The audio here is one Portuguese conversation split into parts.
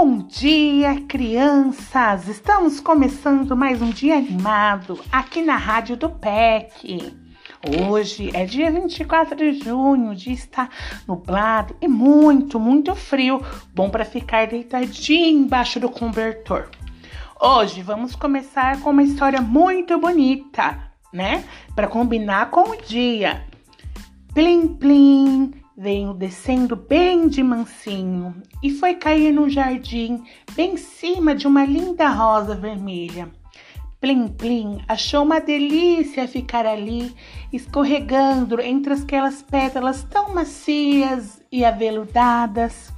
dia, crianças! Estamos começando mais um dia animado aqui na Rádio do PEC. Hoje é dia 24 de junho, o dia está nublado e muito, muito frio, bom para ficar deitadinho embaixo do cobertor. Hoje vamos começar com uma história muito bonita, né? Para combinar com o dia. Plim, plim, veio descendo bem de mansinho e foi cair no jardim, bem em cima de uma linda rosa vermelha. Plim Plim achou uma delícia ficar ali, escorregando entre aquelas pétalas tão macias e aveludadas.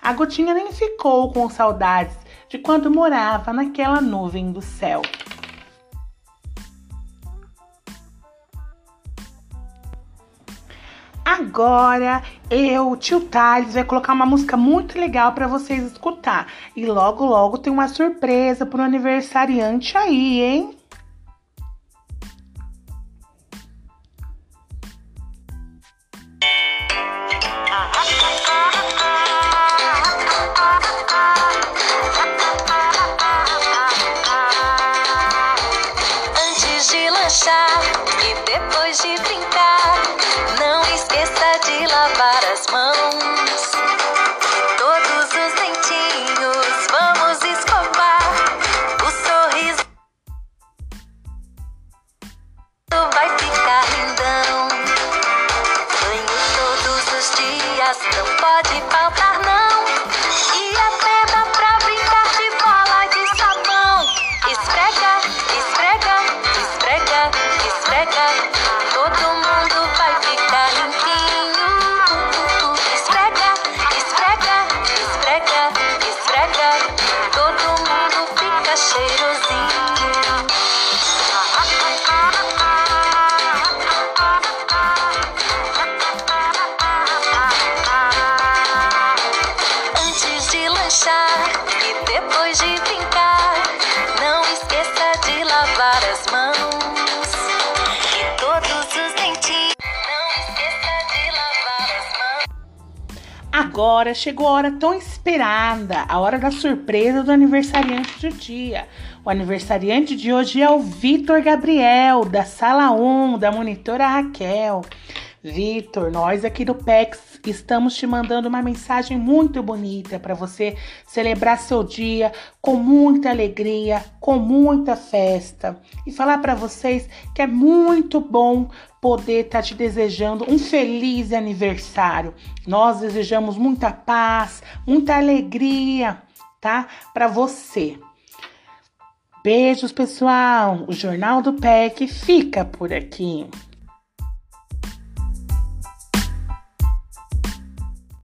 A gotinha nem ficou com saudades de quando morava naquela nuvem do céu. Agora eu, tio Thales, vai colocar uma música muito legal para vocês escutar. E logo, logo tem uma surpresa pro aniversariante aí, hein? Antes de lanchar e depois de brincar, lavar as mãos. Todos os dentinhos vamos escovar. O sorriso vai ficar lindão. Banho todos os dias, não pode faltar não. E até dá pra brincar de bola de sabão. Esfrega, esfrega, esfrega, esfrega. Agora chegou a hora tão esperada, a hora da surpresa do aniversariante do dia. O aniversariante de hoje é o Vitor Gabriel, da Sala 1, da monitora Raquel. Vitor, nós aqui do PEX estamos te mandando uma mensagem muito bonita para você celebrar seu dia com muita alegria, com muita festa e falar para vocês que é muito bom poder estar te desejando um feliz aniversário. Nós desejamos muita paz, muita alegria, tá? Para você. Beijos, pessoal. O Jornal do PEC fica por aqui.